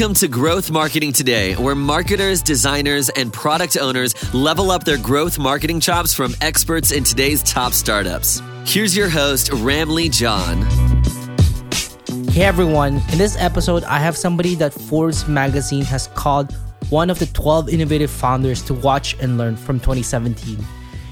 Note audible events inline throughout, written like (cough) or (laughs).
Welcome to Growth Marketing Today, where marketers, designers, and product owners level up their growth marketing chops from experts in today's top startups. Here's your host, Ramlee John. Hey everyone, in this episode, I have somebody that Forbes magazine has called one of the 12 innovative founders to watch and learn from 2017.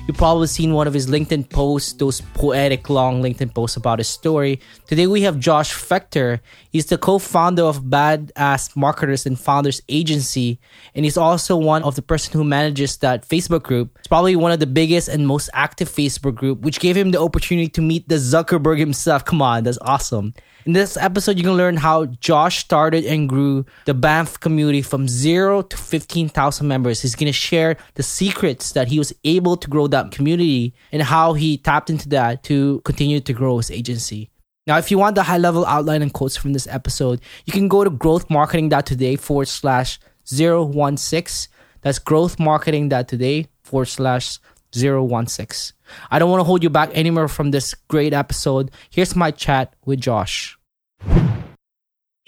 You've probably seen one of his LinkedIn posts, those poetic long LinkedIn posts about his story. Today we have Josh Fechter. He's the co-founder of Badass Marketers and Founders Agency, and he's also one of the person who manages that Facebook group. It's probably one of the biggest and most active Facebook group, which gave him the opportunity to meet the Zuckerberg himself. Come on, that's awesome. In this episode, you can learn how Josh started and grew the BAMF community from zero to 15,000 members. He's going to share the secrets that he was able to grow that community and how he tapped into that to continue to grow his agency. Now, if you want the high level outline and quotes from this episode, you can go to growthmarketing.today forward slash 016. That's growthmarketing.today forward slash 016. I don't want to hold you back anymore from this great episode. Here's my chat with Josh.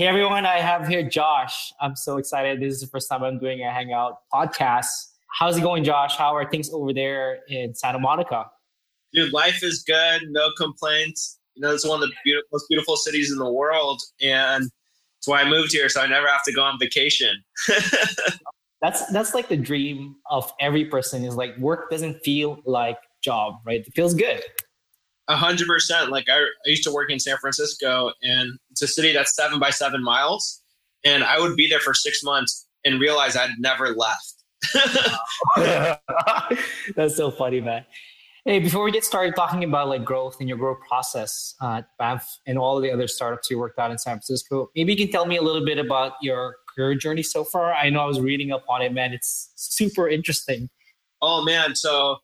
Hey everyone, I have here Josh. I'm so excited. This is the first time I'm doing a Hangout podcast. How's it going, Josh? How are things over there in Santa Monica? Dude, life is good. No complaints. You know, it's one of the beautiful, most beautiful cities in the world. And that's why I moved here, so I never have to go on vacation. (laughs) that's that's like the dream of every person is like work doesn't feel like job, right? It feels good. A hundred percent. Like I, I used to work in San Francisco, and it's a city that's seven by seven miles, and I would be there for six months and realize I'd never left. (laughs) that's so funny, man. Hey, before we get started talking about like growth and your growth process at BAMF and all the other startups you worked out in San Francisco, maybe you can tell me a little bit about your career journey so far. I know I was reading up on it, man. It's super interesting. Oh man, so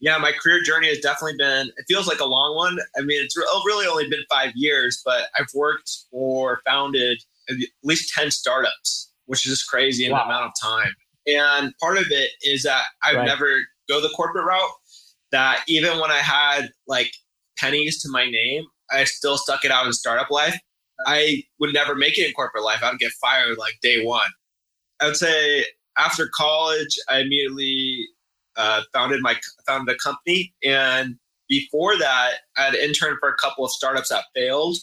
yeah, my career journey has definitely been, it feels like a long one. I mean, it's oh, really only been five years, but I've worked or founded at least 10 startups, which is just crazy in wow. the amount of time. And part of it is that I've right. never go the corporate route, that even when I had like pennies to my name, I still stuck it out in startup life. I would never make it in corporate life. I would get fired like day one. I would say after college, I immediately uh, founded my founded a company, and before that, I had interned for a couple of startups that failed.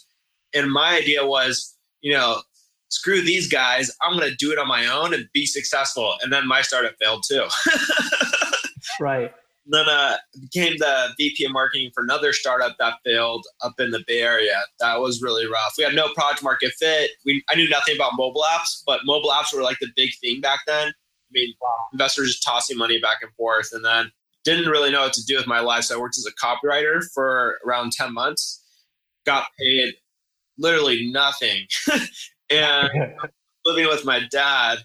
And my idea was, you know, screw these guys. I'm going to do it on my own and be successful. And then my startup failed too. (laughs) right. Then uh, became the VP of marketing for another startup that failed up in the Bay Area. That was really rough. We had no product market fit. We I knew nothing about mobile apps, but mobile apps were like the big thing back then mean, investors just tossing money back and forth. And then didn't really know what to do with my life. So I worked as a copywriter for around 10 months, got paid literally nothing, (laughs) and (laughs) living with my dad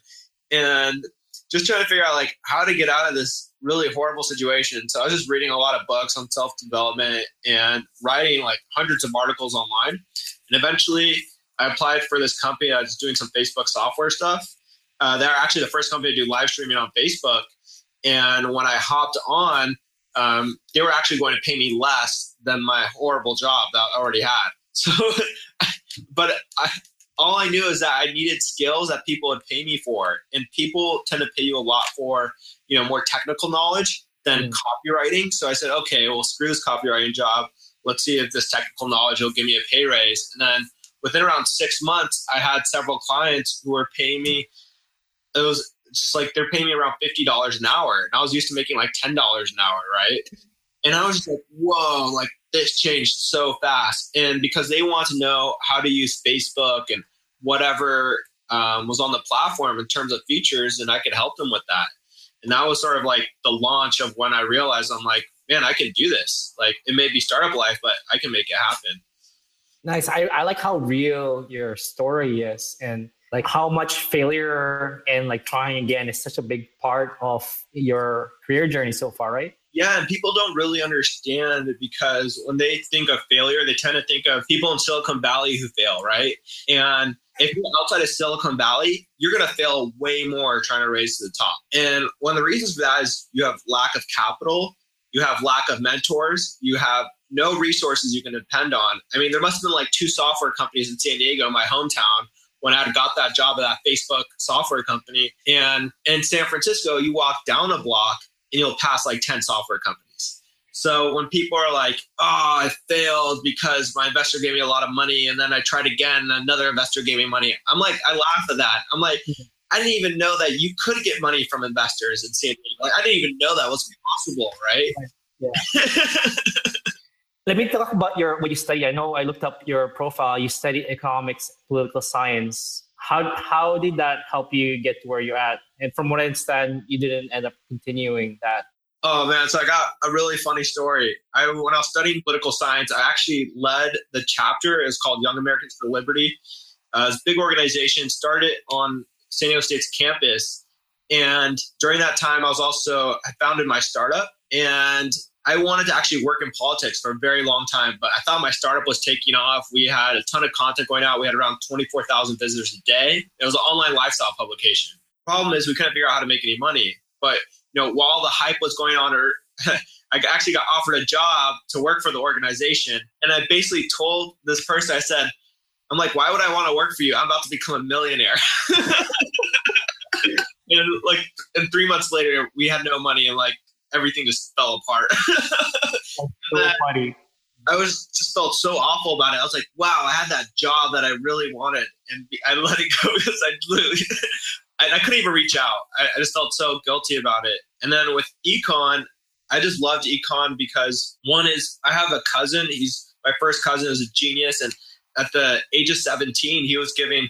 and just trying to figure out like how to get out of this really horrible situation. So I was just reading a lot of books on self development and writing like hundreds of articles online. And eventually I applied for this company. I was doing some Facebook software stuff uh, they're actually the first company to do live streaming on Facebook. And when I hopped on, um, they were actually going to pay me less than my horrible job that I already had. (laughs) So, but I, all I knew is that I needed skills that people would pay me for, and people tend to pay you a lot for you know more technical knowledge than mm. copywriting. So I said, okay, well, screw this copywriting job. Let's see if this technical knowledge will give me a pay raise. And then within around six months, I had several clients who were paying me it was just like they're paying me around fifty dollars an hour, and I was used to making like ten dollars an hour, right? And I was just like, whoa, like this changed so fast. And because they want to know how to use Facebook and whatever um, was on the platform in terms of features, and I could help them with that. And that was sort of like the launch of when I realized I'm like, man, I can do this. Like it may be startup life, but I can make it happen. Nice. I, I like how real your story is. And like how much failure and like trying again is such a big part of your career journey so far, right? Yeah, and people don't really understand because when they think of failure, they tend to think of people in Silicon Valley who fail, right? And if you're outside of Silicon Valley, you're going to fail way more trying to raise to the top. And one of the reasons for that is you have lack of capital, you have lack of mentors, you have no resources you can depend on. I mean, there must have been like two software companies in San Diego, my hometown, when I got that job at that Facebook software company. And in San Francisco, you walk down a block and you'll pass like 10 software companies. So when people are like, oh, I failed because my investor gave me a lot of money and then I tried again and another investor gave me money, I'm like, I laugh at that. I'm like, mm-hmm. I didn't even know that you could get money from investors in San Diego. Like, I didn't even know that was possible, right? Yeah. (laughs) Let me talk about your what you study. I know I looked up your profile. You study economics, political science. How how did that help you get to where you're at? And from what I understand, you didn't end up continuing that. Oh man, so I got a really funny story. I when I was studying political science, I actually led the chapter. It's called Young Americans for Liberty. Uh, it's a big organization. Started on San Diego State's campus, and during that time, I was also I founded my startup, and I wanted to actually work in politics for a very long time, but I thought my startup was taking off. We had a ton of content going out. We had around 24,000 visitors a day. It was an online lifestyle publication. Problem is, we couldn't figure out how to make any money. But you know, while the hype was going on, or (laughs) I actually got offered a job to work for the organization, and I basically told this person, I said, "I'm like, why would I want to work for you? I'm about to become a millionaire." (laughs) and like, and three months later, we had no money, and like everything just fell apart. (laughs) so funny. I was just felt so awful about it. I was like, wow, I had that job that I really wanted, and I let it go (laughs) because I literally, (laughs) I, I, couldn't even reach out. I, I, just felt so guilty about it. And then with econ, I just loved econ because one is I have a cousin. He's my first cousin is a genius, and at the age of seventeen, he was giving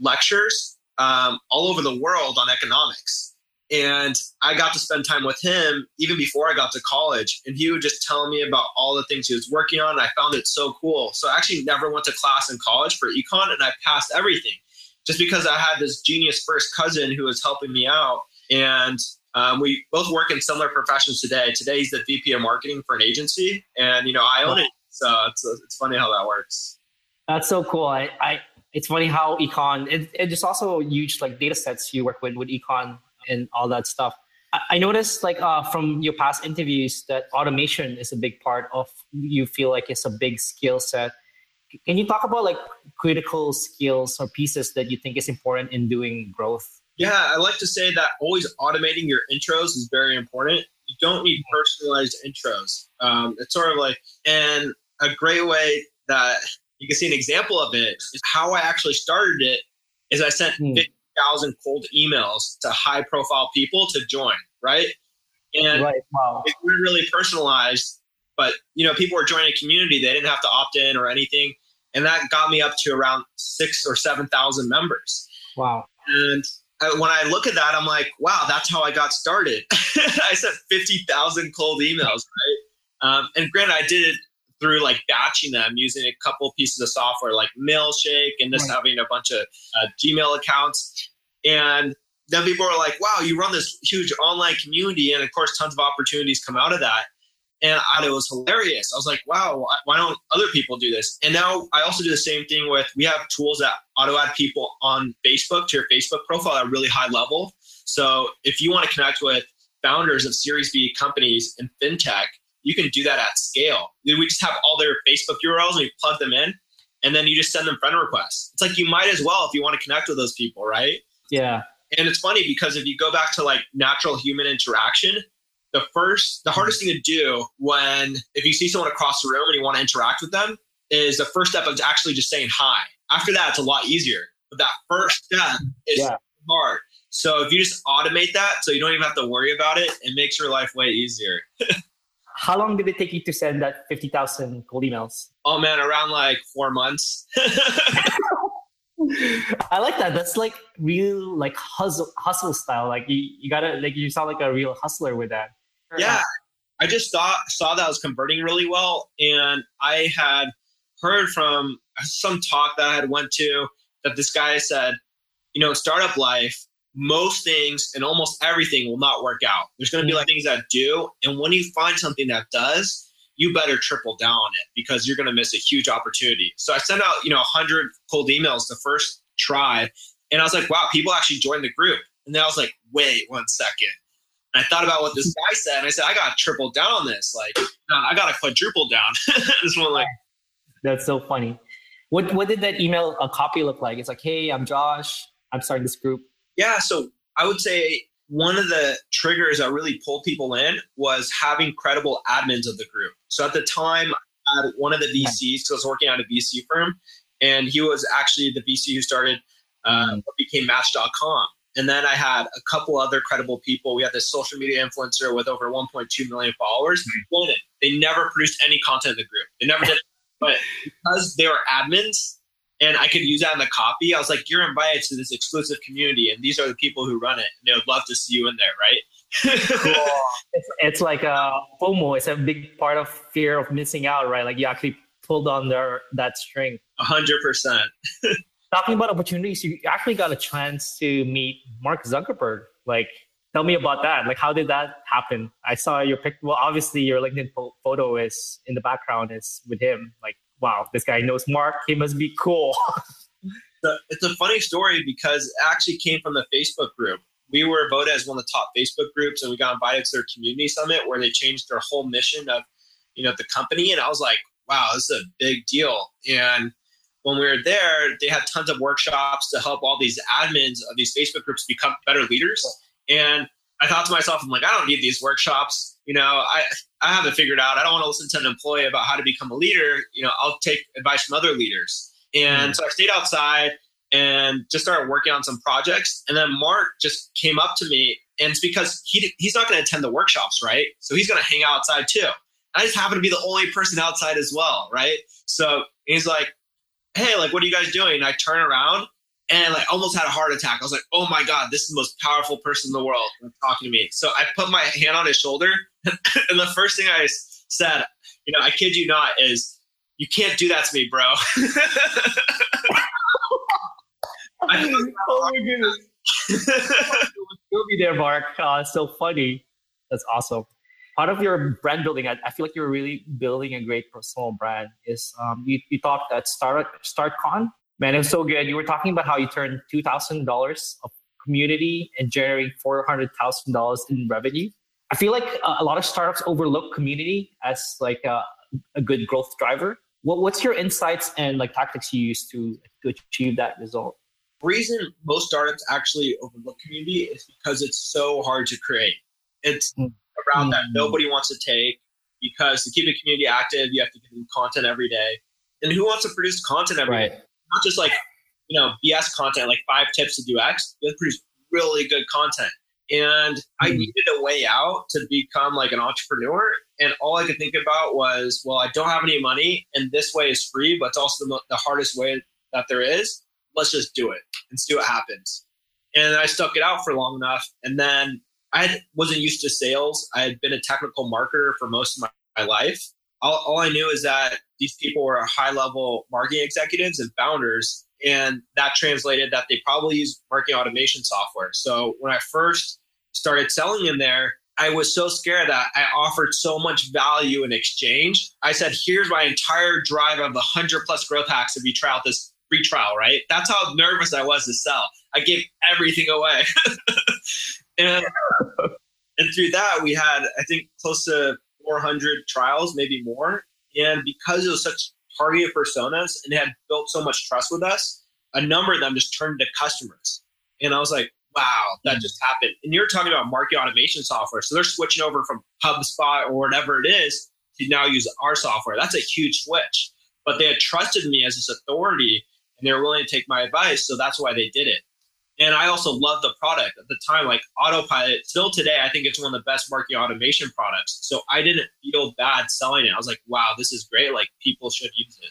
lectures um, all over the world on economics. And I got to spend time with him even before I got to college. And he would just tell me about all the things he was working on. I found it so cool. So I actually never went to class in college for econ and I passed everything just because I had this genius first cousin who was helping me out. And um, we both work in similar professions today. Today he's the VP of marketing for an agency. And, you know, I own it. So it's, it's funny how that works. That's so cool. I, I it's funny how econ, it, it's also huge like data sets you work with with econ and all that stuff. I noticed like uh, from your past interviews that automation is a big part of you feel like it's a big skill set. Can you talk about like critical skills or pieces that you think is important in doing growth? Yeah, I like to say that always automating your intros is very important. You don't need personalized intros. Um, it's sort of like, and a great way that you can see an example of it is how I actually started it is I sent mm thousand cold emails to high profile people to join, right? And right. Wow. it wasn't really personalized, but you know, people were joining a community, they didn't have to opt in or anything. And that got me up to around six or seven thousand members. Wow. And when I look at that, I'm like, wow, that's how I got started. (laughs) I sent 50,000 cold emails, right? Um, and granted, I did it through like batching them using a couple pieces of software like Mailshake and just right. having a bunch of uh, Gmail accounts. And then people are like, wow, you run this huge online community. And of course, tons of opportunities come out of that. And I, it was hilarious. I was like, wow, why don't other people do this? And now I also do the same thing with we have tools that auto add people on Facebook to your Facebook profile at a really high level. So if you want to connect with founders of Series B companies in fintech, you can do that at scale. We just have all their Facebook URLs and we plug them in, and then you just send them friend requests. It's like you might as well if you want to connect with those people, right? Yeah. And it's funny because if you go back to like natural human interaction, the first, the hardest thing to do when if you see someone across the room and you want to interact with them is the first step of actually just saying hi. After that, it's a lot easier. But that first step is yeah. hard. So if you just automate that, so you don't even have to worry about it, it makes your life way easier. (laughs) How long did it take you to send that 50,000 cold emails? Oh man, around like four months. (laughs) I like that. That's like real like hustle hustle style. Like you, you gotta like you sound like a real hustler with that. Yeah. I just saw saw that I was converting really well. And I had heard from some talk that I had went to that this guy said, you know, startup life, most things and almost everything will not work out. There's going to be like things that do. And when you find something that does, you better triple down on it because you're going to miss a huge opportunity. So I sent out, you know, 100 cold emails the first try. And I was like, wow, people actually joined the group. And then I was like, wait one second. And I thought about what this guy said. And I said, I got to triple down on this. Like, I got to quadruple down. (laughs) this one, like, that's so funny. What what did that email uh, copy look like? It's like, hey, I'm Josh. I'm starting this group. Yeah, so I would say one of the triggers that really pulled people in was having credible admins of the group. So at the time, I had one of the VCs, because I was working at a VC firm, and he was actually the VC who started uh, mm. what became Match.com. And then I had a couple other credible people. We had this social media influencer with over 1.2 million followers. Mm. They never produced any content in the group. They never did. But because they were admins, and I could use that in the copy. I was like, you're invited to this exclusive community, and these are the people who run it, and they would love to see you in there, right? cool. (laughs) It's, it's like a FOMO. It's a big part of fear of missing out, right? Like you actually pulled on their that string. A hundred percent. (laughs) Talking about opportunities, you actually got a chance to meet Mark Zuckerberg. Like, tell me about that. Like, how did that happen? I saw your pic. Well, obviously, your LinkedIn photo is in the background is with him. Like, wow, this guy knows Mark. He must be cool. (laughs) it's a funny story because it actually came from the Facebook group. We were voted as one of the top Facebook groups, and we got invited to their community summit where they changed their whole mission of, you know, the company. And I was like, wow, this is a big deal. And when we were there, they had tons of workshops to help all these admins of these Facebook groups become better leaders. And I thought to myself, I'm like, I don't need these workshops. You know, I, I have it figured out. I don't want to listen to an employee about how to become a leader. You know, I'll take advice from other leaders. And mm. so I stayed outside and just started working on some projects. And then Mark just came up to me, and it's because he he's not going to attend the workshops, right? So he's going to hang outside too. I just happen to be the only person outside as well, right? So he's like, "Hey, like, what are you guys doing?" And I turn around and like almost had a heart attack. I was like, "Oh my god, this is the most powerful person in the world talking to me." So I put my hand on his shoulder, (laughs) and the first thing I said, you know, I kid you not, is, "You can't do that to me, bro." (laughs) I, oh my goodness! (laughs) You'll be there, Mark. Uh, so funny. That's awesome. Part of your brand building, I, I, feel like you're really building a great personal brand. Is um, you, you talked at Start StartCon Man, it was so good. You were talking about how you turned two thousand dollars of community and generating four hundred thousand dollars in revenue. I feel like a, lot of startups overlook community as like a, a good growth driver. What, what's your insights and like tactics you use to to achieve that result? reason most startups actually overlook community is because it's so hard to create. It's mm. around that mm. nobody wants to take because to keep a community active, you have to give them content every day. And who wants to produce content every right. day? Not just like you know BS content, like five tips to do X. You have to produce really good content. And I hmm. needed a way out to become like an entrepreneur. And all I could think about was, well, I don't have any money, and this way is free, but it's also the, the hardest way that there is. Let's just do it and see what happens. And I stuck it out for long enough. And then I wasn't used to sales. I had been a technical marketer for most of my, my life all, all I knew is that these people were high level marketing executives and founders. And that translated that they probably use marketing automation software. So when I first started selling in there, I was so scared that I offered so much value in exchange. I said, here's my entire drive of 100 plus growth hacks if you try out this free trial, right? That's how nervous I was to sell. I gave everything away. (laughs) and, and through that, we had, I think, close to 400 trials, maybe more. And because it was such targeted personas and they had built so much trust with us, a number of them just turned to customers. And I was like, wow, that mm-hmm. just happened. And you're talking about marketing automation software. So they're switching over from HubSpot or whatever it is to now use our software. That's a huge switch. But they had trusted me as this authority and they were willing to take my advice. So that's why they did it. And I also love the product at the time, like Autopilot. Still today, I think it's one of the best marketing automation products. So I didn't feel bad selling it. I was like, wow, this is great. Like people should use it.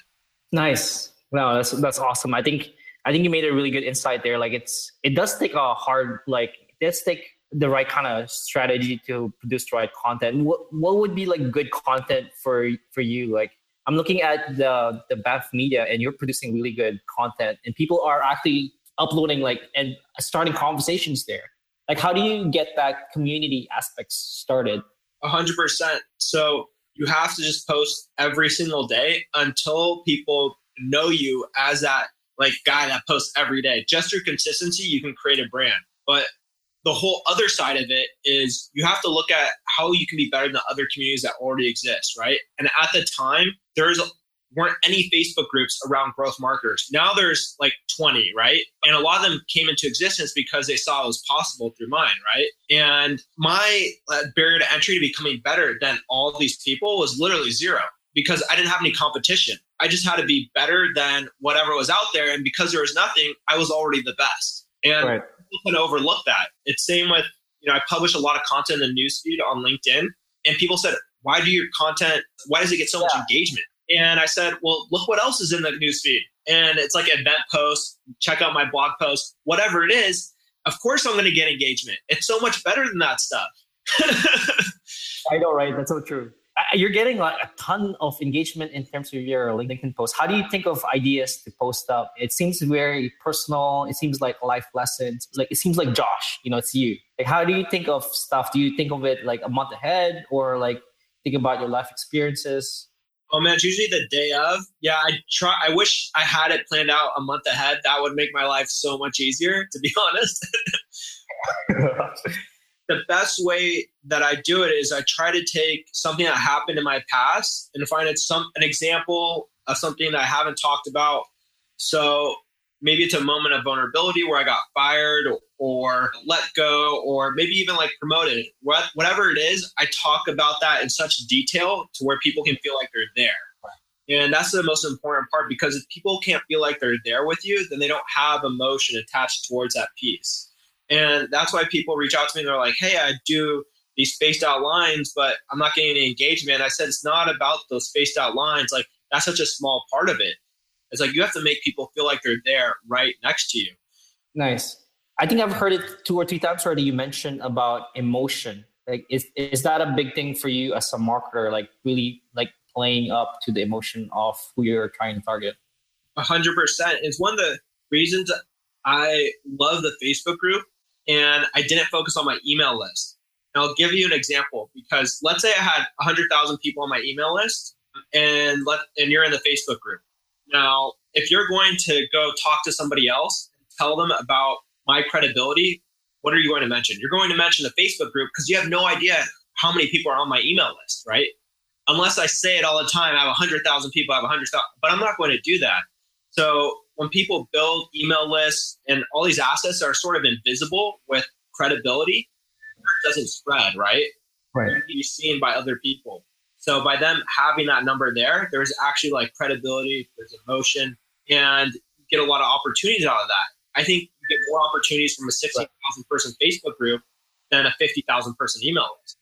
Nice. No, that's that's awesome. I think I think you made a really good insight there. Like it's it does take a hard like it does take the right kind of strategy to produce the right content. What what would be like good content for for you? Like I'm looking at the the BAMF media and you're producing really good content and people are actually uploading like and starting conversations there. Like how do you get that community aspect started? 100% so you have to just post every single day until people know you as that like guy that posts every day. Just through consistency you can create a brand. But the whole other side of it is you have to look at how you can be better than the other communities that already exist right? And at the time there's weren't any Facebook groups around growth marketers. Now there's like 20, right? And a lot of them came into existence because they saw it was possible through mine, right? And my uh, barrier to entry to becoming better than all these people was literally zero because I didn't have any competition. I just had to be better than whatever was out there. And because there was nothing, I was already the best. And right. people can overlook that. It's same with, you know, I publish a lot of content in the newsfeed on LinkedIn. And people said, why do your content, why does it get so yeah. much engagement? And I said, well, look what else is in the newsfeed. And it's like event posts, check out my blog post, whatever it is. Of course, I'm going to get engagement. It's so much better than that stuff. (laughs) I know, right? That's so true. You're getting like a ton of engagement in terms of your LinkedIn post. How do you think of ideas to post up? It seems very personal. It seems like life lessons. Like it seems like Josh. You know, it's you. Like, how do you think of stuff? Do you think of it like a month ahead, or like think about your life experiences? Oh man, it's usually the day of. Yeah, I try. I wish I had it planned out a month ahead. That would make my life so much easier, to be (laughs) honest. (laughs) the best way that I do it is I try to take something that happened in my past and find it some an example of something that I haven't talked about. So maybe it's a moment of vulnerability where I got fired or, let go, or maybe even like promoted. What, whatever it is, I talk about that in such detail to where people can feel like they're there. And that's the most important part because if people can't feel like they're there with you, then they don't have emotion attached towards that piece. And that's why people reach out to me and they're like, hey, I do these spaced out lines, but I'm not getting any engagement. I said, it's not about those spaced out lines. Like, that's such a small part of it. It's like you have to make people feel like they're there right next to you. Nice. I think I've heard it two or three times already. You mentioned about emotion. Like, is is that a big thing for you as a marketer? Like, really, like playing up to the emotion of who you're trying to target. A hundred percent. It's one of the reasons I love the Facebook group, and I didn't focus on my email list. And I'll give you an example because let's say I had hundred thousand people on my email list, and let and you're in the Facebook group. Now, if you're going to go talk to somebody else tell them about my credibility, what are you going to mention? You're going to mention the Facebook group because you have no idea how many people are on my email list, right? Unless I say it all the time, I have 100,000 people, I have 100,000, but I'm not going to do that. So when people build email lists and all these assets are sort of invisible with credibility, it doesn't spread, right? Right. Be seen by other people. So by them having that number there, there's actually like credibility, there's emotion, and you get a lot of opportunities out of that. I think get more opportunities from a 60,000 person Facebook group than a 50,000 person email list.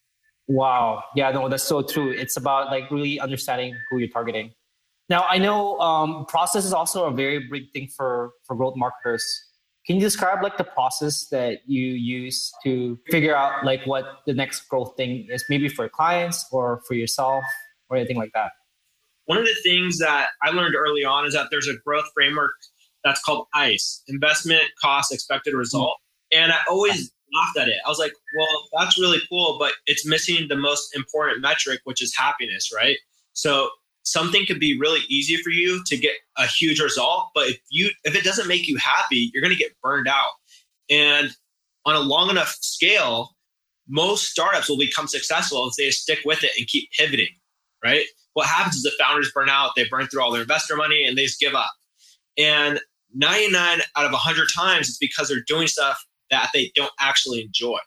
Wow. Yeah, no, that's so true. It's about like really understanding who you're targeting. Now, I know um, process is also a very big thing for, for growth marketers. Can you describe like the process that you use to figure out like what the next growth thing is, maybe for clients or for yourself or anything like that? One of the things that I learned early on is that there's a growth framework that's called ICE, investment cost expected result. And I always laughed at it. I was like, well, that's really cool, but it's missing the most important metric, which is happiness, right? So something could be really easy for you to get a huge result but if you if it doesn't make you happy you're to get burned out and on a long enough scale most startups will become successful if they stick with it and keep pivoting right what happens is the founders burn out they burn through all their investor money and they just give up and 99 out of 100 times it's because they're doing stuff that they don't actually enjoy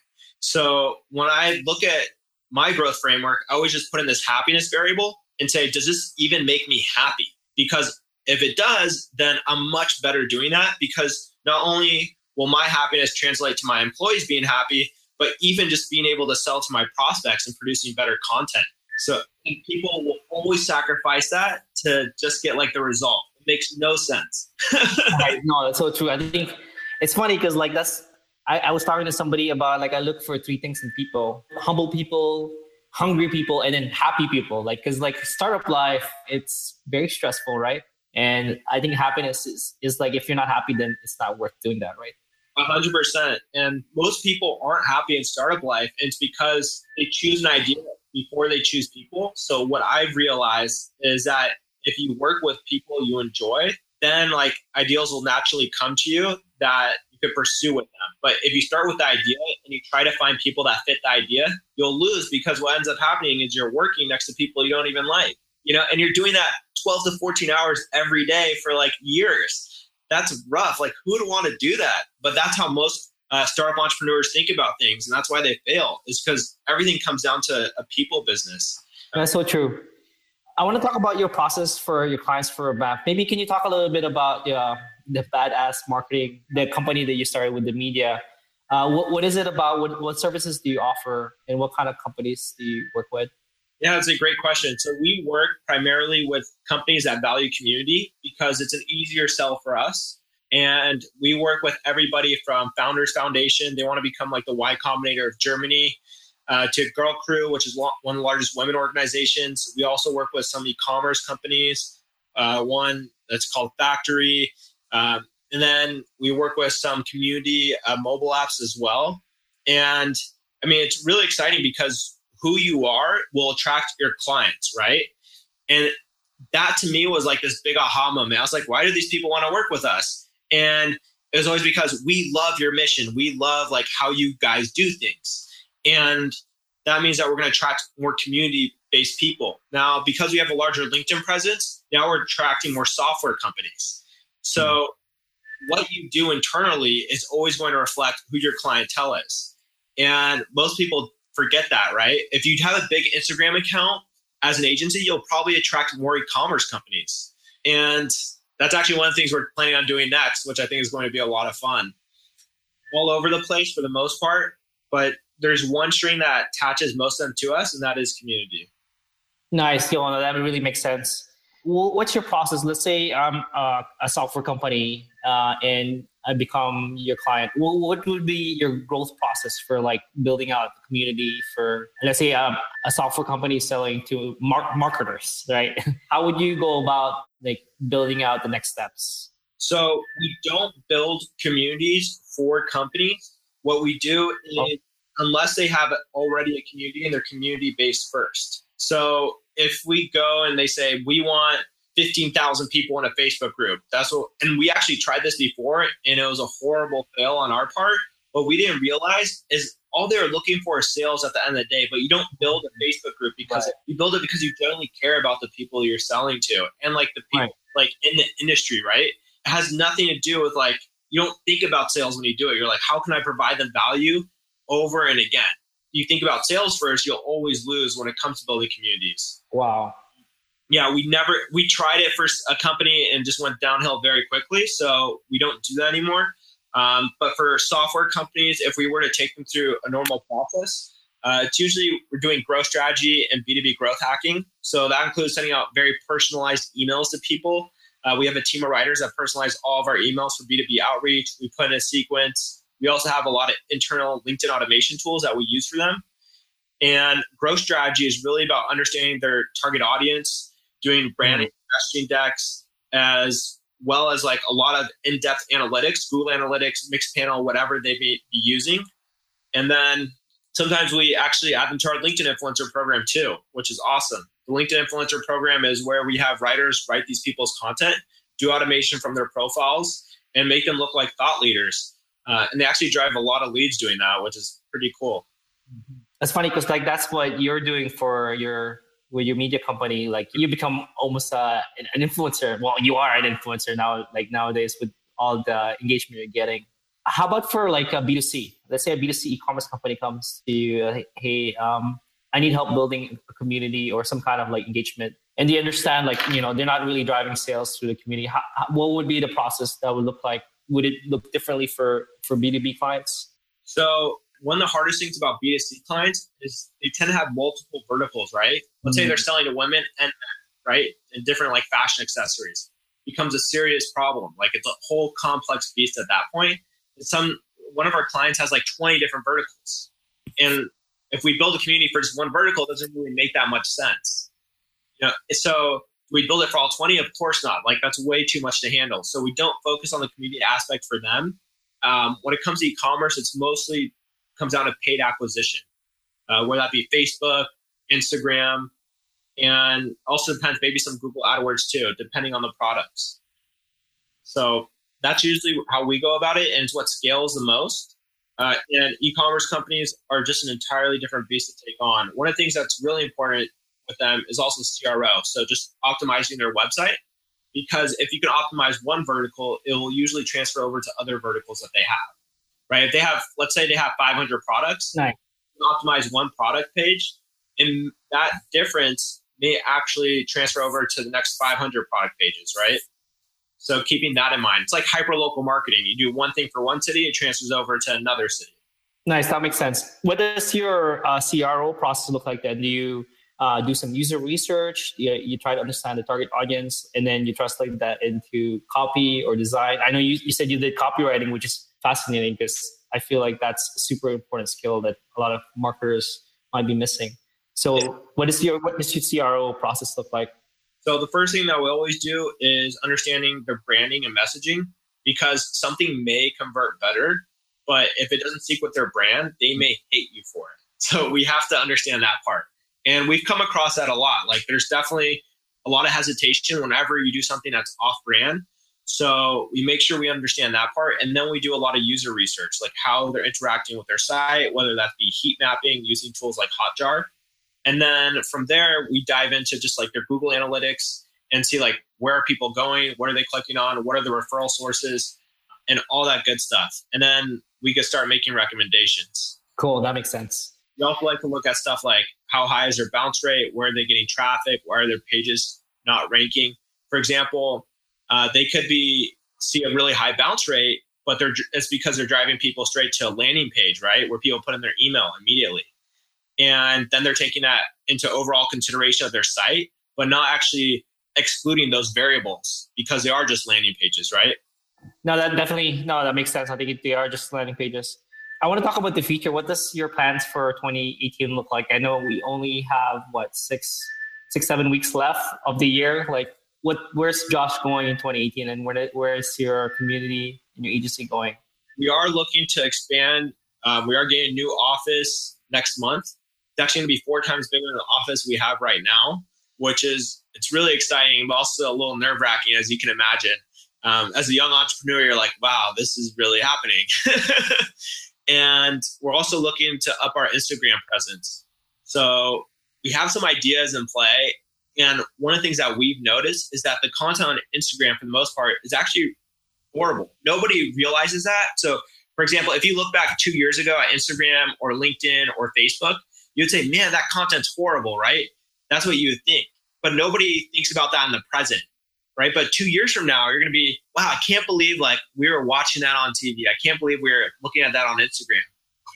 so when i look at my growth framework i always just put in this happiness variable and say, does this even make me happy? Because if it does, then I'm much better doing that because not only will my happiness translate to my employees being happy, but even just being able to sell to my prospects and producing better content. So people will always sacrifice that to just get like the result. Makes no sense. (laughs) right. No, that's so true. I think it's funny because like that's I, I was talking to somebody about like I look for three things in people: humble people, hungry people and then happy people like because like startup life it's very stressful right and i think happiness is, is like if you're not happy then it's not worth doing that right 100% and most people aren't happy in startup life it's because they choose an idea before they choose people so what i've realized is that if you work with people you enjoy then like ideals will naturally come to you that you could pursue with them. But if you start with the idea and you try to find people that fit the idea, you'll lose because what ends up happening is you're working next to people you don't even like. you know, and you're doing that 12 to 14 hours every day for like years. That's rough. Like, who would want to do that? But that's how most uh, startup entrepreneurs think about things. And that's why they fail, is because everything comes down to a people business. That's so true. I want to talk about your process for your clients for a map. Maybe can you talk a little bit about uh, the badass marketing, the company that you started with the media? Uh, what, what is it about? What, what services do you offer, and what kind of companies do you work with? Yeah, that's a great question. So we work primarily with companies that value community because it's an easier sell for us. And we work with everybody from Founders Foundation. They want to become like the Y Combinator of Germany. Uh, to Girl Crew, which is one of the largest women organizations. We also work with some e-commerce companies. Uh, one that's called Factory, um, and then we work with some community uh, mobile apps as well. And I mean, it's really exciting because who you are will attract your clients, right? And that to me was like this big aha moment. I was like, why do these people want to work with us? And it was always because we love your mission. We love like how you guys do things. And that means that we're going to attract more community based people. Now, because we have a larger LinkedIn presence, now we're attracting more software companies. So, mm-hmm. what you do internally is always going to reflect who your clientele is. And most people forget that, right? If you have a big Instagram account as an agency, you'll probably attract more e commerce companies. And that's actually one of the things we're planning on doing next, which I think is going to be a lot of fun. All over the place for the most part, but there's one string that attaches most of them to us, and that is community. Nice, Yolanda. That really makes sense. Well, what's your process? Let's say I'm uh, a software company uh, and I become your client. Well, what would be your growth process for like building out the community for, let's say, um, a software company selling to mar- marketers, right? (laughs) How would you go about like building out the next steps? So we don't build communities for companies. What we do is oh unless they have already a community and they're community based first. So if we go and they say we want 15,000 people in a Facebook group, that's what, and we actually tried this before and it was a horrible fail on our part. What we didn't realize is all they were looking for is sales at the end of the day, but you don't build a Facebook group because right. you build it because you genuinely care about the people you're selling to and like the people right. like in the industry, right? It has nothing to do with like, you don't think about sales when you do it. You're like, how can I provide them value over and again. You think about sales first, you'll always lose when it comes to building communities. Wow. Yeah, we never we tried it for a company and just went downhill very quickly. So we don't do that anymore. Um, but for software companies, if we were to take them through a normal process, uh, it's usually we're doing growth strategy and B2B growth hacking. So that includes sending out very personalized emails to people. Uh, we have a team of writers that personalize all of our emails for B2B outreach. We put in a sequence. We also have a lot of internal LinkedIn automation tools that we use for them. And growth strategy is really about understanding their target audience, doing branding, mm-hmm. messaging decks, as well as like a lot of in-depth analytics, Google Analytics, Mixpanel, whatever they may be using. And then sometimes we actually add them to our LinkedIn influencer program too, which is awesome. The LinkedIn influencer program is where we have writers write these people's content, do automation from their profiles, and make them look like thought leaders. Uh, and they actually drive a lot of leads doing that, which is pretty cool. That's funny because like that's what you're doing for your with your media company. Like you become almost uh, an influencer. Well, you are an influencer now. Like nowadays with all the engagement you're getting. How about for like a B2C? Let's say a B2C e-commerce company comes to you, hey, um, I need help building a community or some kind of like engagement. And they understand like, you know, they're not really driving sales through the community. How, what would be the process that would look like would it look differently for for b2b clients? So one of the hardest things about b2c clients is they tend to have multiple verticals right? Let's mm-hmm. say they're selling to women and right? And different like fashion accessories. Becomes a serious problem. Like it's a whole complex beast at that point. And some one of our clients has like 20 different verticals. And if we build a community for just one vertical it doesn't really make that much sense. You know so we build it for all 20 of course not. Like that's way too much to handle. So we don't focus on the community aspect for them. Um, when it comes to e-commerce it's mostly comes down to paid acquisition uh, whether that be facebook instagram and also depends maybe some google adwords too depending on the products. So that's usually how we go about it and it's what scales the most. Uh, and e-commerce companies are just an entirely different beast to take on. One of the things that's really important with them is also CRO. So just optimizing their website because if you can optimize one vertical, it will usually transfer over to other verticals that they have. Right? If they have, let's say they have 500 products, nice. optimize one product page, and that difference may actually transfer over to the next 500 product pages, right? So keeping that in mind, it's like hyper local marketing. You do one thing for one city, it transfers over to another city. Nice, that makes sense. What does your uh, CRO process look like then? Do you uh, do some user research. You, you, try to understand the target audience, and then you translate that into copy or design. I know you, you said you did copywriting, which is fascinating because I feel like that's a super important skill that a lot of marketers might be missing. So, what is your what does your CRO process look like? So, the first thing that we always do is understanding the branding and messaging because something may convert better, but if it doesn't seek with their brand, they may hate you for it. (laughs) So, we have to understand that part. And we've come across that a lot. Like there's definitely a lot of hesitation whenever you do something that's off brand. So we make sure we understand that part. And then we do a lot of user research, like how they're interacting with their site, whether that be heat mapping using tools like Hotjar. And then from there, we dive into just like their Google Analytics and see like where are people going, what are they clicking on, what are the referral sources, and all that good stuff. And then we can start making recommendations. Cool, that makes sense. We also like to look at stuff like how high is their bounce rate? Where are they getting traffic? Why are their pages not ranking? For example, uh, they could be see a really high bounce rate, but they're it's because they're driving people straight to a landing page, right, where people put in their email immediately, and then they're taking that into overall consideration of their site, but not actually excluding those variables because they are just landing pages, right? No, that definitely no, that makes sense. I think they are just landing pages. I want to talk about the future. What does your plans for 2018 look like? I know we only have what six, six, seven weeks left of the year. Like, what? Where's Josh going in 2018, and where where's your community and your agency going? We are looking to expand. Um, we are getting a new office next month. It's actually going to be four times bigger than the office we have right now, which is it's really exciting, but also a little nerve wracking, as you can imagine. Um, as a young entrepreneur, you're like, wow, this is really happening. (laughs) And we're also looking to up our Instagram presence. So we have some ideas in play. And one of the things that we've noticed is that the content on Instagram, for the most part, is actually horrible. Nobody realizes that. So, for example, if you look back two years ago at Instagram or LinkedIn or Facebook, you'd say, man, that content's horrible, right? That's what you would think. But nobody thinks about that in the present right? But two years from now, you're going to be, wow, I can't believe like we were watching that on TV. I can't believe we are looking at that on Instagram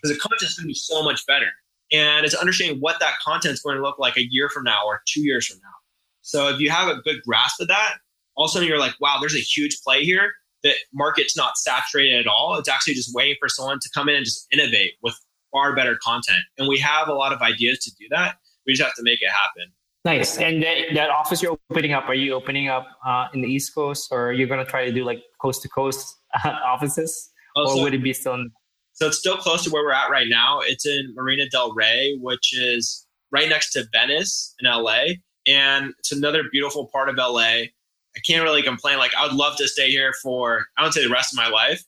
because the content's going to be so much better. And it's understanding what that content's going to look like a year from now or two years from now. So if you have a good grasp of that, all of a sudden you're like, wow, there's a huge play here. That market's not saturated at all. It's actually just waiting for someone to come in and just innovate with far better content. And we have a lot of ideas to do that. We just have to make it happen. Nice. And that, that office you're opening up, are you opening up uh, in the East Coast or are you going to try to do like coast to coast (laughs) offices? Oh, or so, would it be still in- So it's still close to where we're at right now. It's in Marina Del Rey, which is right next to Venice in LA. And it's another beautiful part of LA. I can't really complain. Like, I would love to stay here for, I don't say the rest of my life,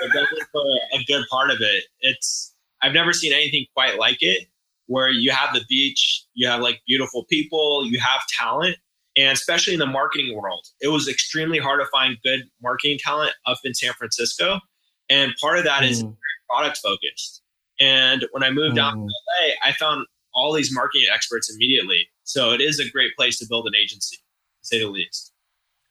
but definitely for a good part of it. It's, I've never seen anything quite like it where you have the beach, you have like beautiful people, you have talent. And especially in the marketing world, it was extremely hard to find good marketing talent up in San Francisco. And part of that mm. is product focused. And when I moved mm. out to LA, I found all these marketing experts immediately. So it is a great place to build an agency, to say the least.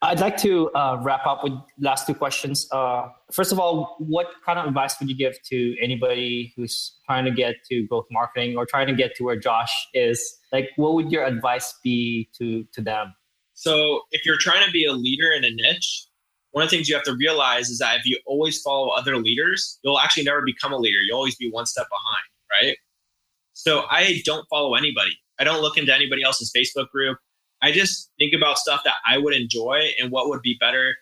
I'd like to uh, wrap up with last two questions. Uh, first of all, what kind of advice would you give to anybody who's trying to get to growth marketing or trying to get to where Josh is? Like, what would your advice be to to them? So, if you're trying to be a leader in a niche, one of the things you have to realize is that if you always follow other leaders, you'll actually never become a leader. You'll always be one step behind, right? So, I don't follow anybody. I don't look into anybody else's Facebook group. I just think about stuff that I would enjoy and what would be better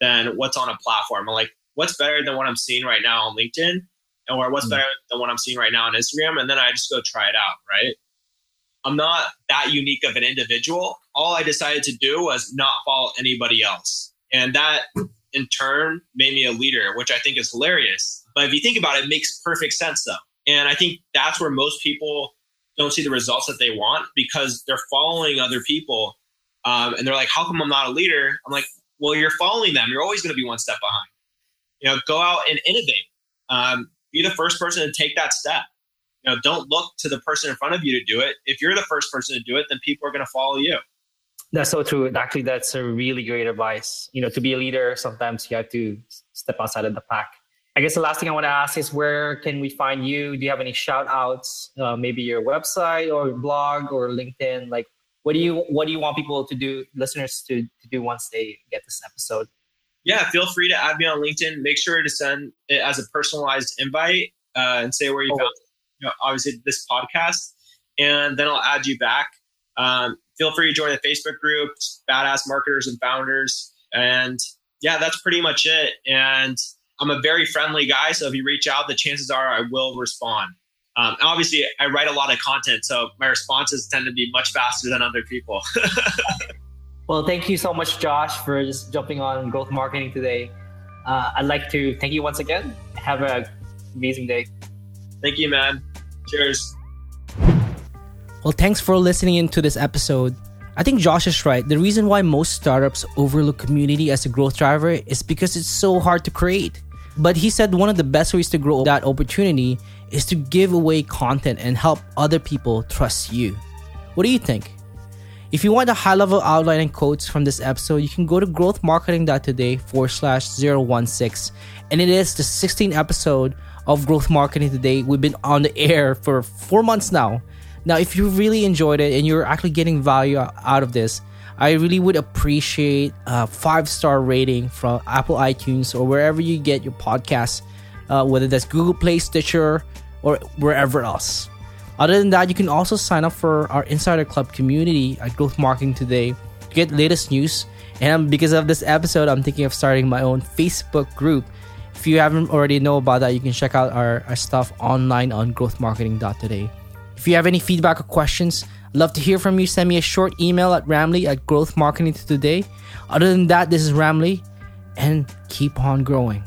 than what's on a platform. I'm like, what's better than what I'm seeing right now on LinkedIn? Or what's mm better than what I'm seeing right now on Instagram? And then I just go try it out, right? I'm not that unique of an individual. All I decided to do was not follow anybody else. And that in turn made me a leader, which I think is hilarious. But if you think about it, it makes perfect sense though. And I think that's where most people don't see the results that they want because they're following other people. Um, and they're like, how come I'm not a leader? I'm like, well, you're following them. You're always going to be one step behind. You know, go out and innovate. Um, be the first person to take that step. You know, don't look to the person in front of you to do it. If you're the first person to do it, then people are going to follow you. That's so true. Actually, that's a really great advice. You know, to be a leader, sometimes you have to step outside of the pack. I guess the last thing I want to ask is where can we find you? Do you have any shout outs? Uh, maybe your website or blog or LinkedIn? Like, what do you what do you want people to do, listeners to, to do once they get this episode? Yeah, feel free to add me on LinkedIn. Make sure to send it as a personalized invite uh, and say where you oh. found, you know, obviously this podcast, and then I'll add you back. Um, feel free to join the Facebook group, Badass Marketers and Founders, and yeah, that's pretty much it. And I'm a very friendly guy, so if you reach out, the chances are I will respond. Um, obviously, I write a lot of content, so my responses tend to be much faster than other people. (laughs) well, thank you so much, Josh, for just jumping on growth marketing today. Uh, I'd like to thank you once again. Have an amazing day. Thank you, man. Cheers. Well, thanks for listening into this episode. I think Josh is right. The reason why most startups overlook community as a growth driver is because it's so hard to create. But he said one of the best ways to grow that opportunity is to give away content and help other people trust you. What do you think? If you want a high level outline and quotes from this episode, you can go to growthmarketing.today forward slash 016. And it is the 16th episode of Growth Marketing Today. We've been on the air for four months now. Now, if you really enjoyed it and you're actually getting value out of this, I really would appreciate a five star rating from Apple iTunes or wherever you get your podcasts, uh, whether that's Google Play, Stitcher, or wherever else. Other than that, you can also sign up for our Insider Club community at Growth Marketing Today to get latest news. And because of this episode, I'm thinking of starting my own Facebook group. If you haven't already know about that, you can check out our, our stuff online on growthmarketing.today. If you have any feedback or questions, love to hear from you. Send me a short email at ramley at growthmarketing today. Other than that, this is Ramley, and keep on growing.